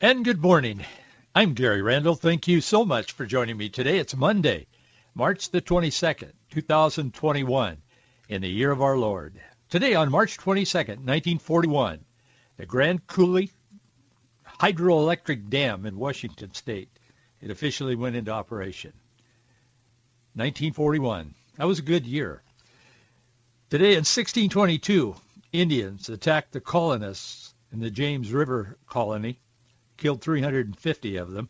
And good morning. I'm Gary Randall. Thank you so much for joining me today. It's Monday, March the 22nd, 2021, in the year of our Lord. Today on March 22nd, 1941, the Grand Coulee Hydroelectric Dam in Washington State. It officially went into operation. 1941. That was a good year. Today in 1622, Indians attacked the colonists in the James River colony killed 350 of them.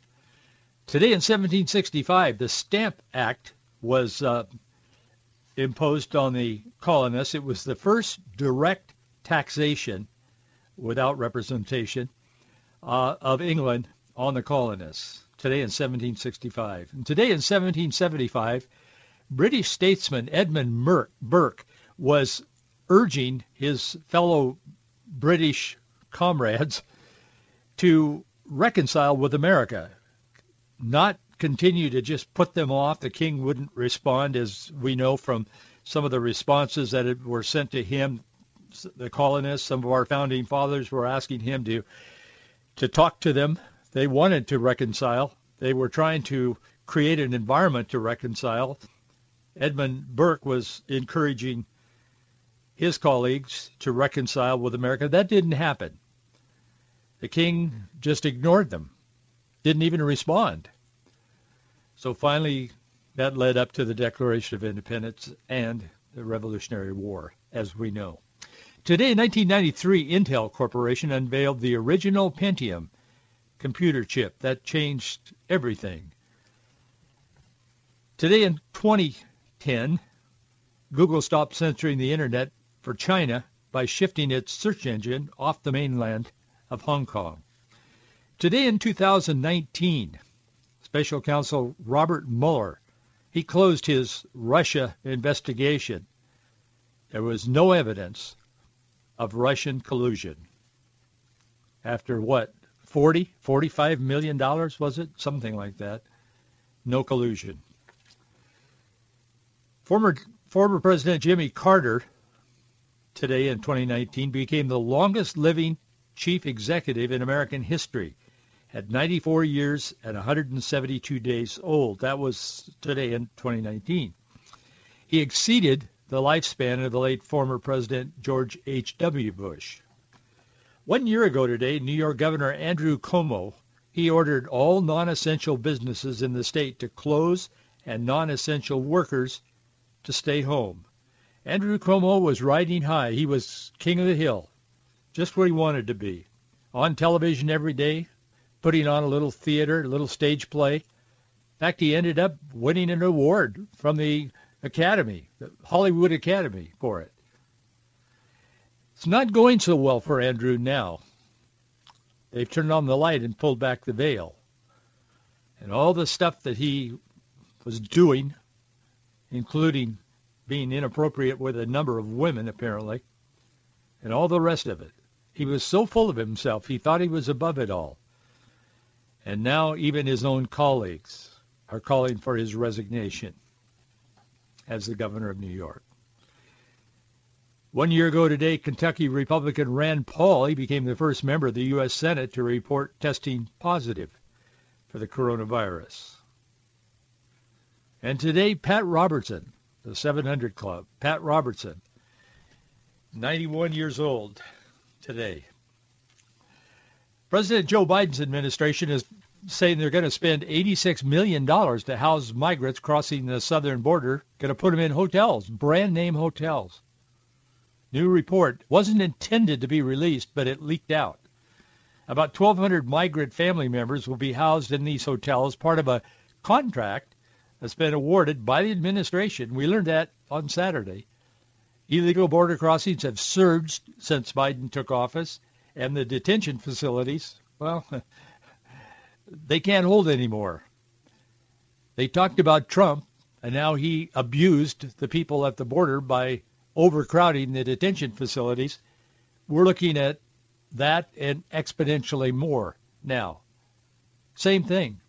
Today in 1765, the Stamp Act was uh, imposed on the colonists. It was the first direct taxation without representation uh, of England on the colonists. Today in 1765. And today in 1775, British statesman Edmund Burke was urging his fellow British comrades to reconcile with America, not continue to just put them off. The king wouldn't respond, as we know from some of the responses that were sent to him. The colonists, some of our founding fathers were asking him to to talk to them. They wanted to reconcile. They were trying to create an environment to reconcile. Edmund Burke was encouraging his colleagues to reconcile with America. That didn't happen. The king just ignored them, didn't even respond. So finally, that led up to the Declaration of Independence and the Revolutionary War, as we know. Today, in 1993, Intel Corporation unveiled the original Pentium computer chip that changed everything. Today, in 2010, Google stopped censoring the Internet for China by shifting its search engine off the mainland of Hong Kong. Today in 2019, Special Counsel Robert Mueller, he closed his Russia investigation. There was no evidence of Russian collusion. After what, 40, 45 million dollars was it? Something like that. No collusion. Former former President Jimmy Carter today in 2019 became the longest living chief executive in American history at 94 years and 172 days old. That was today in 2019. He exceeded the lifespan of the late former President George H.W. Bush. One year ago today, New York Governor Andrew Cuomo, he ordered all non-essential businesses in the state to close and non-essential workers to stay home. Andrew Cuomo was riding high. He was king of the hill just where he wanted to be. On television every day, putting on a little theater, a little stage play. In fact, he ended up winning an award from the Academy, the Hollywood Academy for it. It's not going so well for Andrew now. They've turned on the light and pulled back the veil. And all the stuff that he was doing, including being inappropriate with a number of women, apparently, and all the rest of it, he was so full of himself, he thought he was above it all. And now even his own colleagues are calling for his resignation as the governor of New York. One year ago today, Kentucky Republican Rand Paul, he became the first member of the U.S. Senate to report testing positive for the coronavirus. And today, Pat Robertson, the 700 Club, Pat Robertson, 91 years old, today. President Joe Biden's administration is saying they're going to spend $86 million to house migrants crossing the southern border, going to put them in hotels, brand name hotels. New report wasn't intended to be released, but it leaked out. About 1,200 migrant family members will be housed in these hotels, part of a contract that's been awarded by the administration. We learned that on Saturday. Illegal border crossings have surged since Biden took office, and the detention facilities, well, they can't hold anymore. They talked about Trump, and now he abused the people at the border by overcrowding the detention facilities. We're looking at that and exponentially more now. Same thing.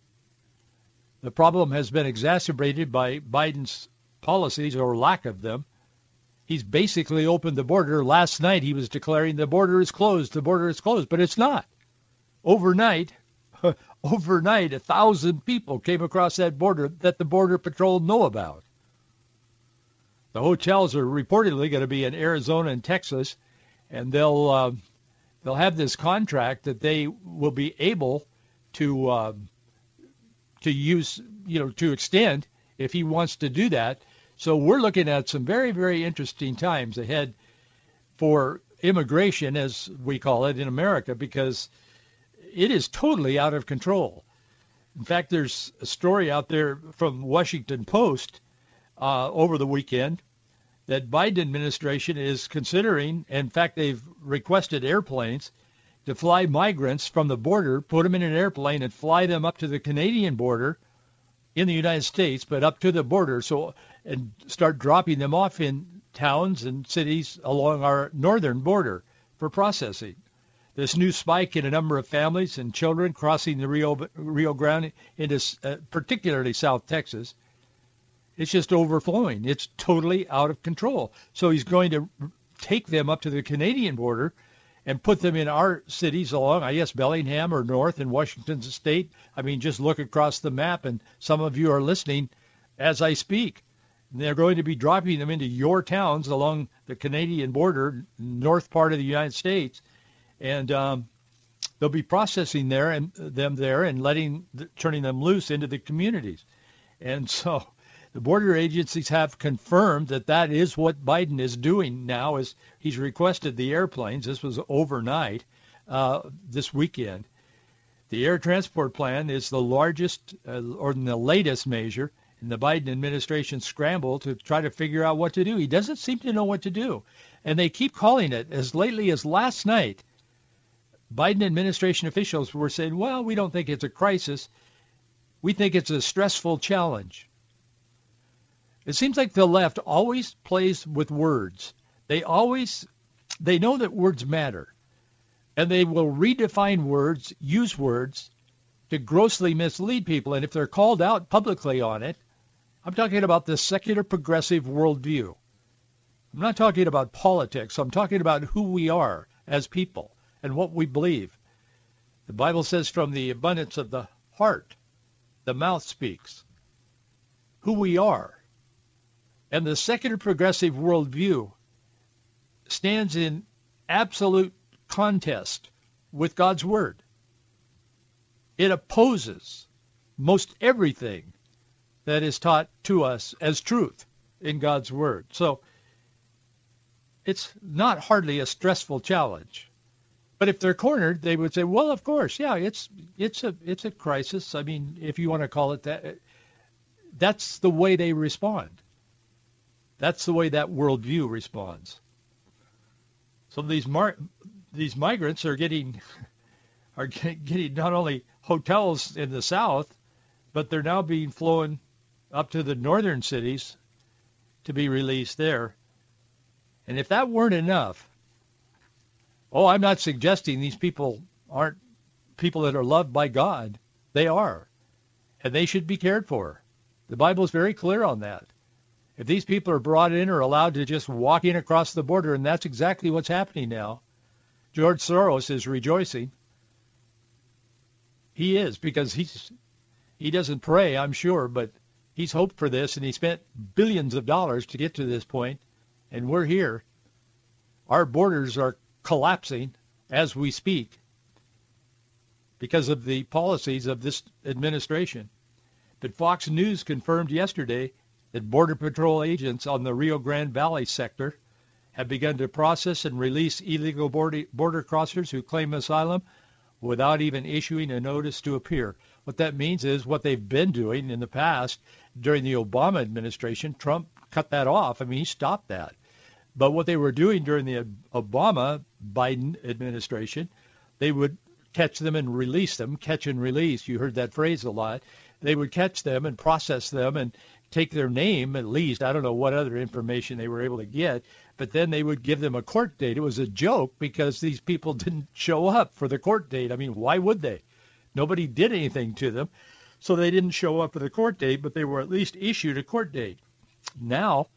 The problem has been exacerbated by Biden's policies or lack of them. He's basically opened the border. Last night he was declaring the border is closed, the border is closed, but it's not. Overnight, overnight, a thousand people came across that border that the Border Patrol know about. The hotels are reportedly going to be in Arizona and Texas, and they'll uh, they'll have this contract that they will be able to uh, to use, you know, to extend if he wants to do that. So we're looking at some very, very interesting times ahead for immigration, as we call it in America, because it is totally out of control. In fact, there's a story out there from Washington Post uh, over the weekend that Biden administration is considering, in fact, they've requested airplanes to fly migrants from the border, put them in an airplane and fly them up to the Canadian border in the United States, but up to the border, so and start dropping them off in towns and cities along our northern border for processing. This new spike in a number of families and children crossing the Rio Rio Grande into uh, particularly South Texas, it's just overflowing. It's totally out of control. So he's going to take them up to the Canadian border and put them in our cities along, I guess, Bellingham or north in Washington state. I mean, just look across the map, and some of you are listening as I speak. They're going to be dropping them into your towns along the Canadian border, north part of the United States, and um, they'll be processing there and them there and letting turning them loose into the communities. And so the border agencies have confirmed that that is what Biden is doing now. Is he's requested the airplanes. This was overnight uh, this weekend. The air transport plan is the largest uh, or the latest measure in the Biden administration scramble to try to figure out what to do. He doesn't seem to know what to do. And they keep calling it as lately as last night. Biden administration officials were saying, well, we don't think it's a crisis. We think it's a stressful challenge. It seems like the left always plays with words. They always, they know that words matter. And they will redefine words, use words to grossly mislead people. And if they're called out publicly on it, I'm talking about the secular progressive worldview. I'm not talking about politics. I'm talking about who we are as people and what we believe. The Bible says from the abundance of the heart, the mouth speaks. Who we are. And the secular progressive worldview stands in absolute contest with God's Word. It opposes most everything that is taught to us as truth in God's Word. So it's not hardly a stressful challenge. But if they're cornered, they would say, "Well, of course, yeah, it's it's a it's a crisis. I mean, if you want to call it that, that's the way they respond. That's the way that worldview responds. So these mar- these migrants are getting are getting not only hotels in the south, but they're now being flown up to the northern cities to be released there. And if that weren't enough, oh, I'm not suggesting these people aren't people that are loved by God. They are. And they should be cared for. The Bible is very clear on that. If these people are brought in or allowed to just walk in across the border, and that's exactly what's happening now, George Soros is rejoicing. He is because he's he doesn't pray, I'm sure, but he's hoped for this, and he spent billions of dollars to get to this point, and we're here. Our borders are collapsing as we speak because of the policies of this administration. But Fox News confirmed yesterday that Border Patrol agents on the Rio Grande Valley sector have begun to process and release illegal border, crossers who claim asylum without even issuing a notice to appear. What that means is what they've been doing in the past during the Obama administration. Trump cut that off. I mean, he stopped that. But what they were doing during the Obama Biden administration, they would catch them and release them, catch and release. You heard that phrase a lot. They would catch them and process them and take their name at least. I don't know what other information they were able to get, but then they would give them a court date. It was a joke because these people didn't show up for the court date. I mean, why would they? Nobody did anything to them, so they didn't show up for the court date, but they were at least issued a court date. Now,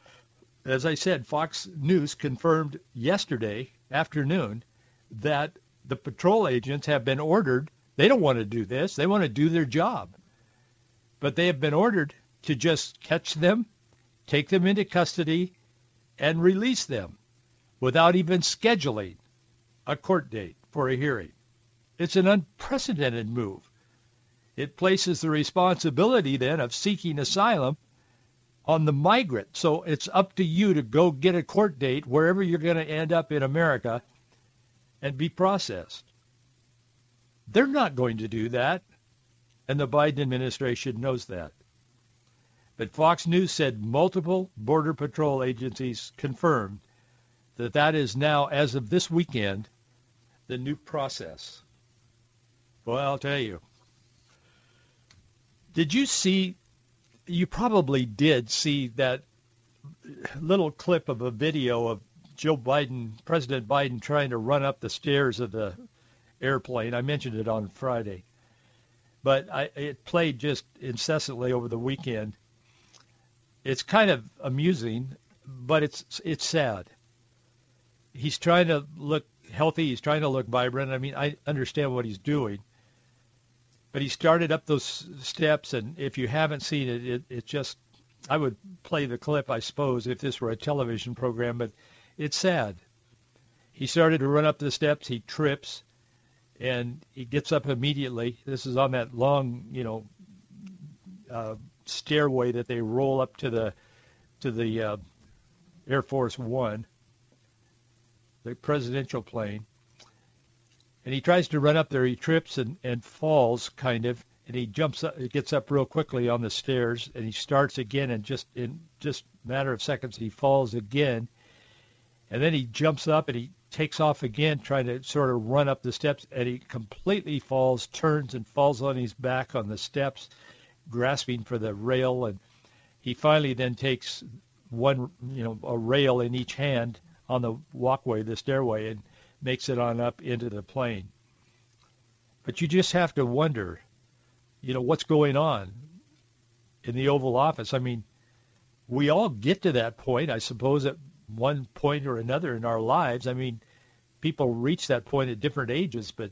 as I said, Fox News confirmed yesterday afternoon that the patrol agents have been ordered. They don't want to do this. They want to do their job. But they have been ordered to just catch them, take them into custody, and release them without even scheduling a court date for a hearing. It's an unprecedented move. It places the responsibility then of seeking asylum on the migrant. So it's up to you to go get a court date wherever you're going to end up in America and be processed. They're not going to do that, and the Biden administration knows that. But Fox News said multiple Border Patrol agencies confirmed that that is now, as of this weekend, the new process. Well, I'll tell you. Did you see, you probably did see that little clip of a video of Joe Biden, President Biden, trying to run up the stairs of the airplane. I mentioned it on Friday. But I, it played just incessantly over the weekend. It's kind of amusing, but it's it's sad. He's trying to look healthy. He's trying to look vibrant. I mean, I understand what he's doing. But he started up those steps, and if you haven't seen it, it, it just, I would play the clip, I suppose, if this were a television program, but it's sad. He started to run up the steps. He trips, and he gets up immediately. This is on that long, you know, uh, stairway that they roll up to the to the uh, Air Force One, the presidential plane. And he tries to run up there. He trips and, and falls, kind of, and he jumps up, he gets up real quickly on the stairs, and he starts again. And just in just a matter of seconds, he falls again and then he jumps up and he takes off again, trying to sort of run up the steps, and he completely falls, turns and falls on his back on the steps, grasping for the rail, and he finally then takes one, you know, a rail in each hand on the walkway, the stairway, and makes it on up into the plane. But you just have to wonder, you know, what's going on in the Oval Office. I mean, we all get to that point, I suppose, at one point or another in our lives. I mean, people reach that point at different ages, but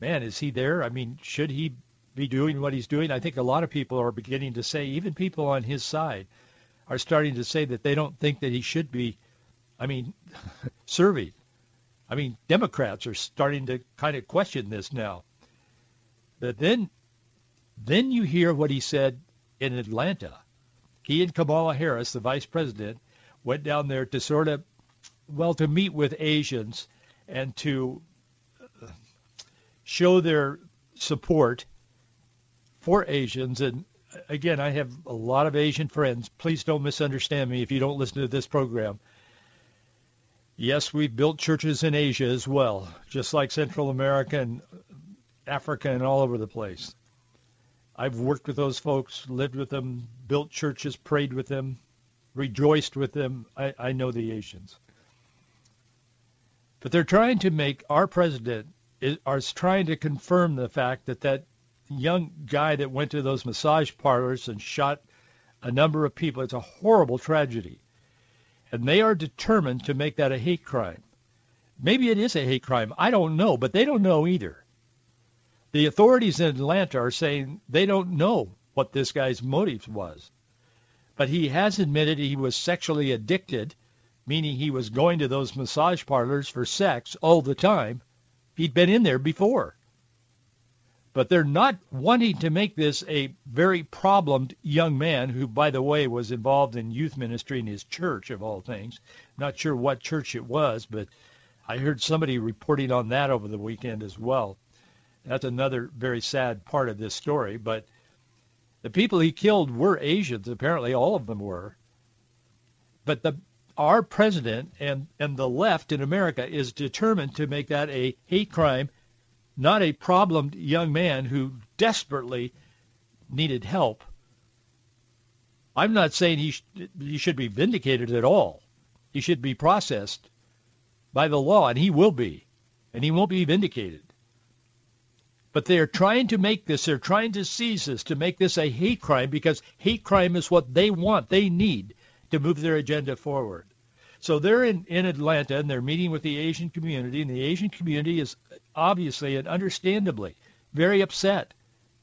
man, is he there? I mean, should he be doing what he's doing? I think a lot of people are beginning to say, even people on his side are starting to say that they don't think that he should be, I mean, serving. I mean, Democrats are starting to kind of question this now. But then, then you hear what he said in Atlanta. He and Kamala Harris, the vice president, went down there to sort of, well, to meet with Asians and to show their support for Asians. And uh, again, I have a lot of Asian friends. Please don't misunderstand me if you don't listen to this program. Yes, we've built churches in Asia as well, just like Central America and uh, Africa and all over the place. I've worked with those folks, lived with them, built churches, prayed with them, rejoiced with them. I, I know the Asians. But they're trying to make our president is, is trying to confirm the fact that that young guy that went to those massage parlors and shot a number of people, it's a horrible tragedy. And they are determined to make that a hate crime. Maybe it is a hate crime. I don't know, but they don't know either. The authorities in Atlanta are saying they don't know what this guy's motives was. But he has admitted he was sexually addicted, meaning he was going to those massage parlors for sex all the time. He'd been in there before. But they're not wanting to make this a very problemed young man who, by the way, was involved in youth ministry in his church, of all things. Not sure what church it was, but I heard somebody reporting on that over the weekend as well. That's another very sad part of this story. But the people he killed were Asians. Apparently, all of them were. But the our president and, and the left in America is determined to make that a hate crime not a problemed young man who desperately needed help. I'm not saying he, sh- he should be vindicated at all. He should be processed by the law, and he will be, and he won't be vindicated. But they are trying to make this, they're trying to seize this, to make this a hate crime because hate crime is what they want, they need to move their agenda forward. So they're in, in Atlanta and they're meeting with the Asian community, and the Asian community is obviously and understandably very upset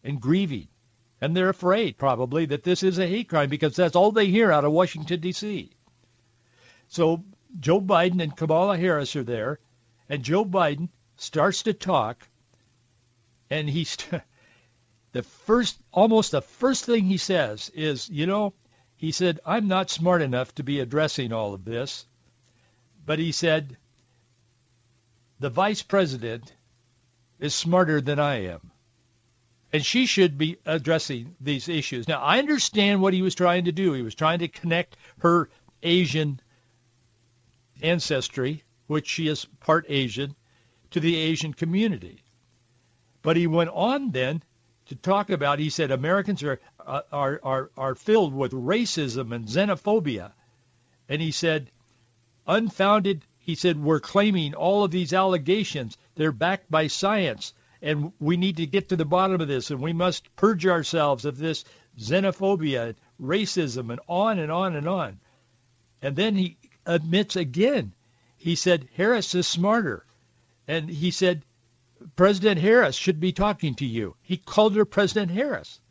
and grieving. And they're afraid probably that this is a hate crime because that's all they hear out of Washington, D.C. So Joe Biden and Kamala Harris are there, and Joe Biden starts to talk and he's the first, almost the first thing he says is, you know, he said, I'm not smart enough to be addressing all of this, but he said, the vice president is smarter than I am. And she should be addressing these issues. Now, I understand what he was trying to do. He was trying to connect her Asian ancestry, which she is part Asian, to the Asian community. But he went on then to talk about, he said, Americans are, are, are, are filled with racism and xenophobia. And he said, unfounded, he said, we're claiming all of these allegations. They're backed by science. And we need to get to the bottom of this. And we must purge ourselves of this xenophobia, racism, and on and on and on. And then he admits again, he said, Harris is smarter. And he said, President Harris should be talking to you. He called her President Harris.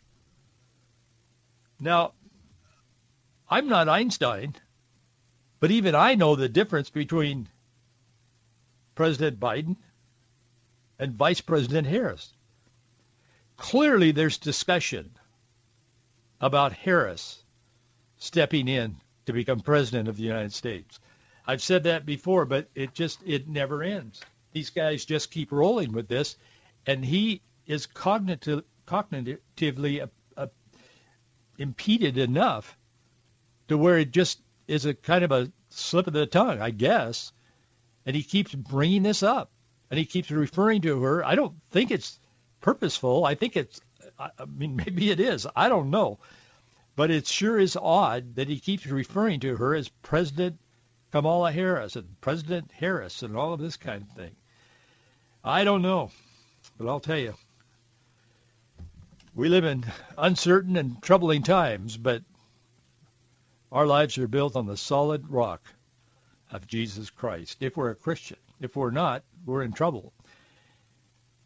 Now, I'm not Einstein, but even I know the difference between President Biden and Vice President Harris. Clearly, there's discussion about Harris stepping in to become president of the United States. I've said that before, but it just it never ends these guys just keep rolling with this, and he is cognitive, cognitively uh, uh, impeded enough to where it just is a kind of a slip of the tongue, I guess. And he keeps bringing this up, and he keeps referring to her. I don't think it's purposeful. I think it's, I mean, maybe it is. I don't know. But it sure is odd that he keeps referring to her as President Kamala Harris and President Harris and all of this kind of thing. I don't know, but I'll tell you, we live in uncertain and troubling times, but our lives are built on the solid rock of Jesus Christ. If we're a Christian, if we're not, we're in trouble.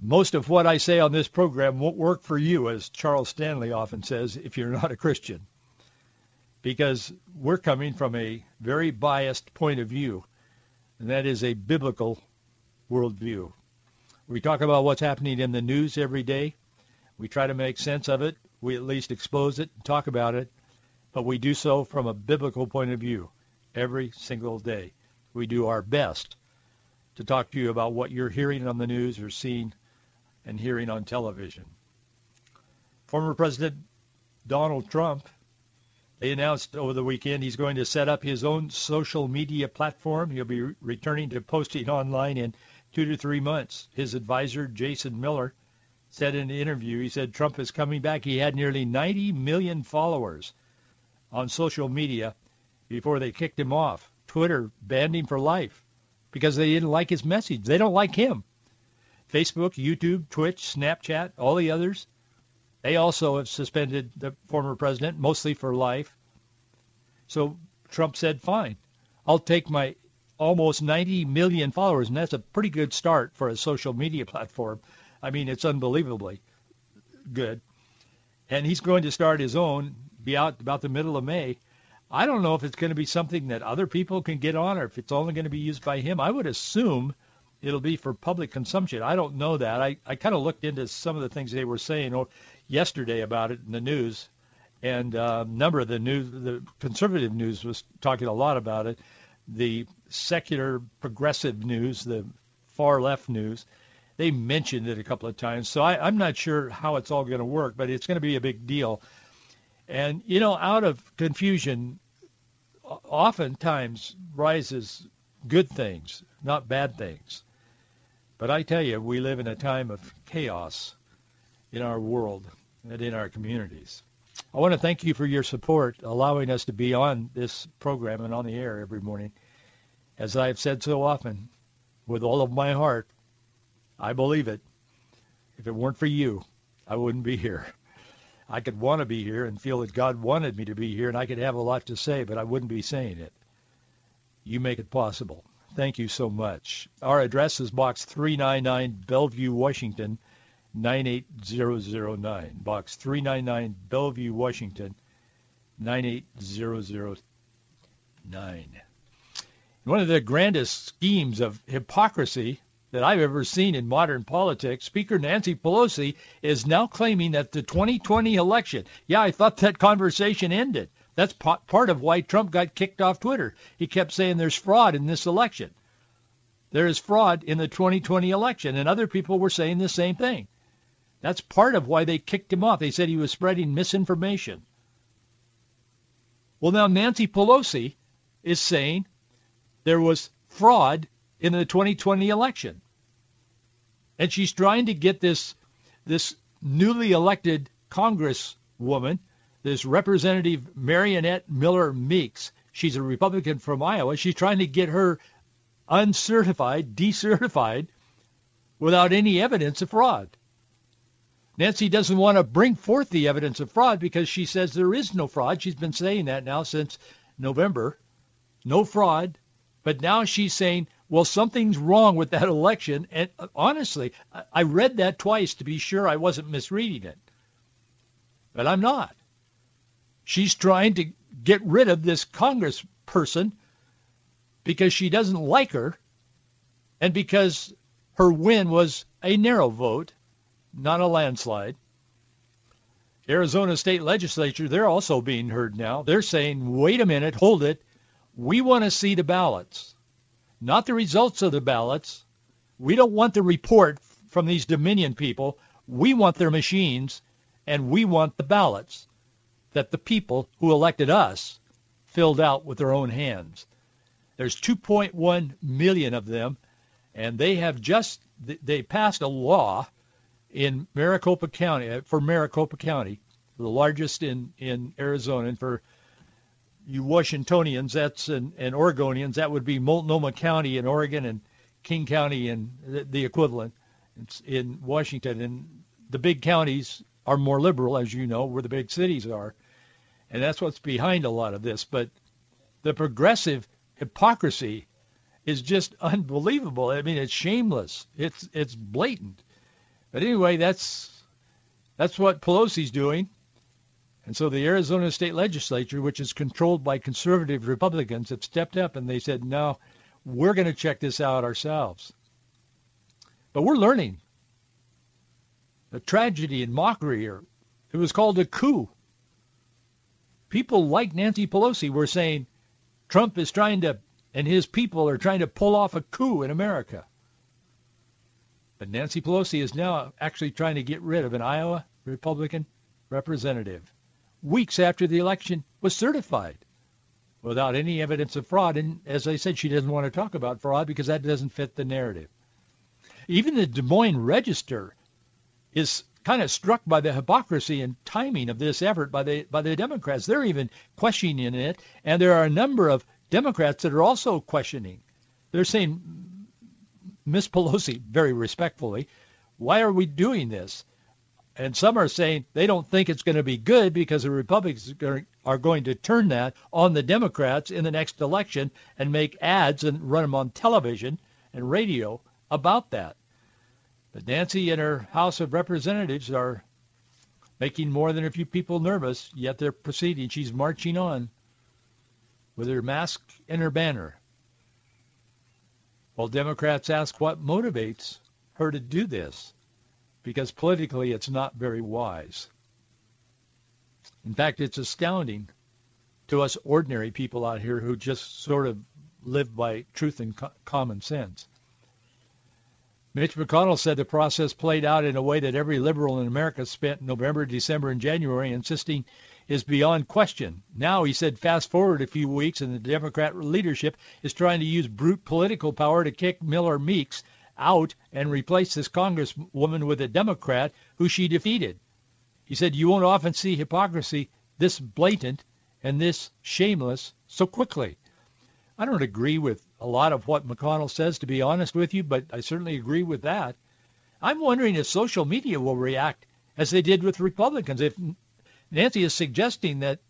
Most of what I say on this program won't work for you, as Charles Stanley often says, if you're not a Christian, because we're coming from a very biased point of view, and that is a biblical worldview. We talk about what's happening in the news every day. We try to make sense of it. We at least expose it and talk about it. But we do so from a biblical point of view every single day. We do our best to talk to you about what you're hearing on the news or seeing and hearing on television. Former President Donald Trump, they announced over the weekend he's going to set up his own social media platform. He'll be returning to posting online in two to three months. His advisor, Jason Miller, said in an interview, he said Trump is coming back. He had nearly 90 million followers on social media before they kicked him off. Twitter banned him for life because they didn't like his message. They don't like him. Facebook, YouTube, Twitch, Snapchat, all the others, they also have suspended the former president, mostly for life. So Trump said, fine, I'll take my almost 90 million followers, and that's a pretty good start for a social media platform. I mean, it's unbelievably good. And he's going to start his own, be out about the middle of May. I don't know if it's going to be something that other people can get on or if it's only going to be used by him. I would assume it'll be for public consumption. I don't know that. I, I kind of looked into some of the things they were saying yesterday about it in the news, and uh, a number of the news, the conservative news was talking a lot about it. The secular progressive news, the far left news, they mentioned it a couple of times. So I, I'm not sure how it's all going to work, but it's going to be a big deal. And, you know, out of confusion, oftentimes rises good things, not bad things. But I tell you, we live in a time of chaos in our world and in our communities. I want to thank you for your support, allowing us to be on this program and on the air every morning. As I've said so often, with all of my heart, I believe it. If it weren't for you, I wouldn't be here. I could want to be here and feel that God wanted me to be here, and I could have a lot to say, but I wouldn't be saying it. You make it possible. Thank you so much. Our address is Box 399, Bellevue, Washington, 98009. Box 399, Bellevue, Washington, 98009. One of the grandest schemes of hypocrisy that I've ever seen in modern politics, Speaker Nancy Pelosi is now claiming that the 2020 election, yeah, I thought that conversation ended. That's part of why Trump got kicked off Twitter. He kept saying there's fraud in this election. There is fraud in the 2020 election, and other people were saying the same thing. That's part of why they kicked him off. They said he was spreading misinformation. Well, now Nancy Pelosi is saying there was fraud in the 2020 election. And she's trying to get this this newly elected congresswoman, this representative Mariannette Miller Meeks. She's a Republican from Iowa. She's trying to get her uncertified, decertified, without any evidence of fraud. Nancy doesn't want to bring forth the evidence of fraud because she says there is no fraud. She's been saying that now since November. No fraud. But now she's saying well, something's wrong with that election. And uh, honestly, I read that twice to be sure I wasn't misreading it. But I'm not. She's trying to get rid of this congressperson because she doesn't like her and because her win was a narrow vote, not a landslide. Arizona State Legislature, they're also being heard now. They're saying, wait a minute, hold it. We want to see the ballots not the results of the ballots. We don't want the report from these Dominion people. We want their machines, and we want the ballots that the people who elected us filled out with their own hands. There's 2.1 million of them, and they have just they passed a law in Maricopa County uh, for Maricopa County, the largest in in Arizona, and for you Washingtonians, that's and, and Oregonians, that would be Multnomah County in Oregon and King County in the, the equivalent in Washington. And the big counties are more liberal, as you know, where the big cities are. And that's what's behind a lot of this. But the progressive hypocrisy is just unbelievable. I mean, it's shameless. It's it's blatant. But anyway, that's that's what Pelosi's doing. And so the Arizona state legislature, which is controlled by conservative Republicans, have stepped up and they said, no, we're going to check this out ourselves. But we're learning. A tragedy and mockery, or it was called a coup. People like Nancy Pelosi were saying Trump is trying to, and his people are trying to pull off a coup in America. But Nancy Pelosi is now actually trying to get rid of an Iowa Republican representative weeks after the election was certified without any evidence of fraud. And as I said, she doesn't want to talk about fraud because that doesn't fit the narrative. Even the Des Moines Register is kind of struck by the hypocrisy and timing of this effort by the by the Democrats. They're even questioning it, and there are a number of Democrats that are also questioning. They're saying, Miss Pelosi, very respectfully, why are we doing this? And some are saying they don't think it's going to be good because the Republicans are going to turn that on the Democrats in the next election and make ads and run them on television and radio about that. But Nancy and her House of Representatives are making more than a few people nervous, yet they're proceeding. She's marching on with her mask and her banner. While Democrats ask what motivates her to do this because politically it's not very wise. In fact, it's astounding to us ordinary people out here who just sort of live by truth and co- common sense. Mitch McConnell said the process played out in a way that every liberal in America spent November, December, and January insisting is beyond question. Now, he said, fast forward a few weeks and the Democrat leadership is trying to use brute political power to kick Miller Meeks out and replace this congresswoman with a Democrat who she defeated. He said, you won't often see hypocrisy this blatant and this shameless so quickly. I don't agree with a lot of what McConnell says, to be honest with you, but I certainly agree with that. I'm wondering if social media will react as they did with Republicans. If Nancy is suggesting that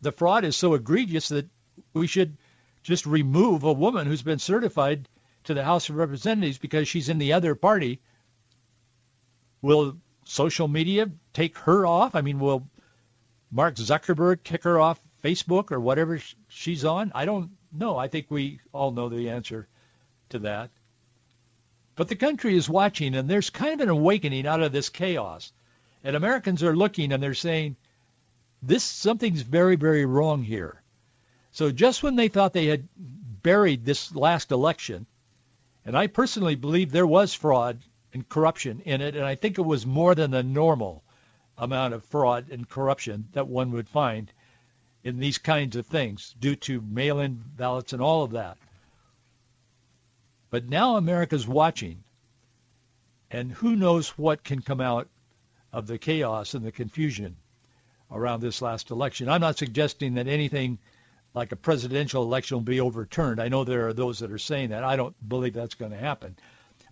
the fraud is so egregious that we should just remove a woman who's been certified to the House of Representatives because she's in the other party, will social media take her off? I mean, will Mark Zuckerberg kick her off Facebook or whatever she's on? I don't know. I think we all know the answer to that. But the country is watching, and there's kind of an awakening out of this chaos. And Americans are looking, and they're saying, this something's very, very wrong here. So just when they thought they had buried this last election, and I personally believe there was fraud and corruption in it, and I think it was more than the normal amount of fraud and corruption that one would find in these kinds of things due to mail-in ballots and all of that. But now America's watching, and who knows what can come out of the chaos and the confusion around this last election. I'm not suggesting that anything like a presidential election will be overturned. I know there are those that are saying that. I don't believe that's going to happen.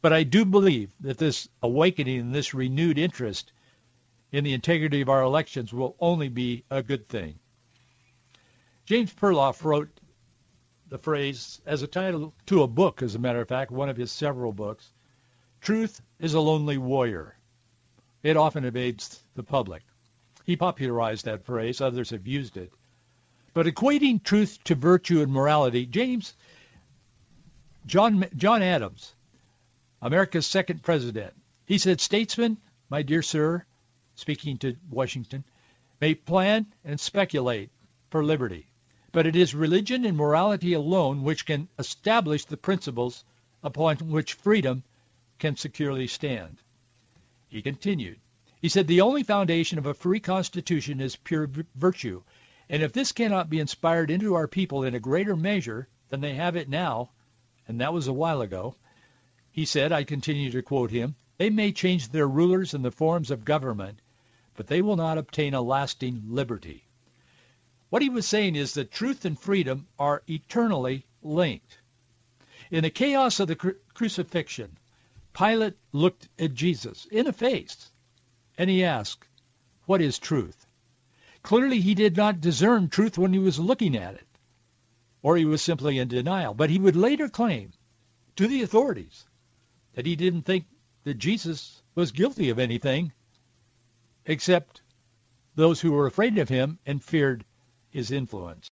But I do believe that this awakening and this renewed interest in the integrity of our elections will only be a good thing. James Perloff wrote the phrase as a title to a book, as a matter of fact, one of his several books. Truth is a lonely warrior. It often evades the public. He popularized that phrase. Others have used it. But equating truth to virtue and morality, James, John, John Adams, America's second president, he said, statesmen, my dear sir, speaking to Washington, may plan and speculate for liberty, but it is religion and morality alone which can establish the principles upon which freedom can securely stand. He continued, he said the only foundation of a free constitution is pure virtue. And if this cannot be inspired into our people in a greater measure than they have it now, and that was a while ago, he said, I continue to quote him, they may change their rulers and the forms of government, but they will not obtain a lasting liberty. What he was saying is that truth and freedom are eternally linked. In the chaos of the cru- crucifixion, Pilate looked at Jesus in the face and he asked, What is truth? Clearly he did not discern truth when he was looking at it, or he was simply in denial. But he would later claim to the authorities that he didn't think that Jesus was guilty of anything except those who were afraid of him and feared his influence.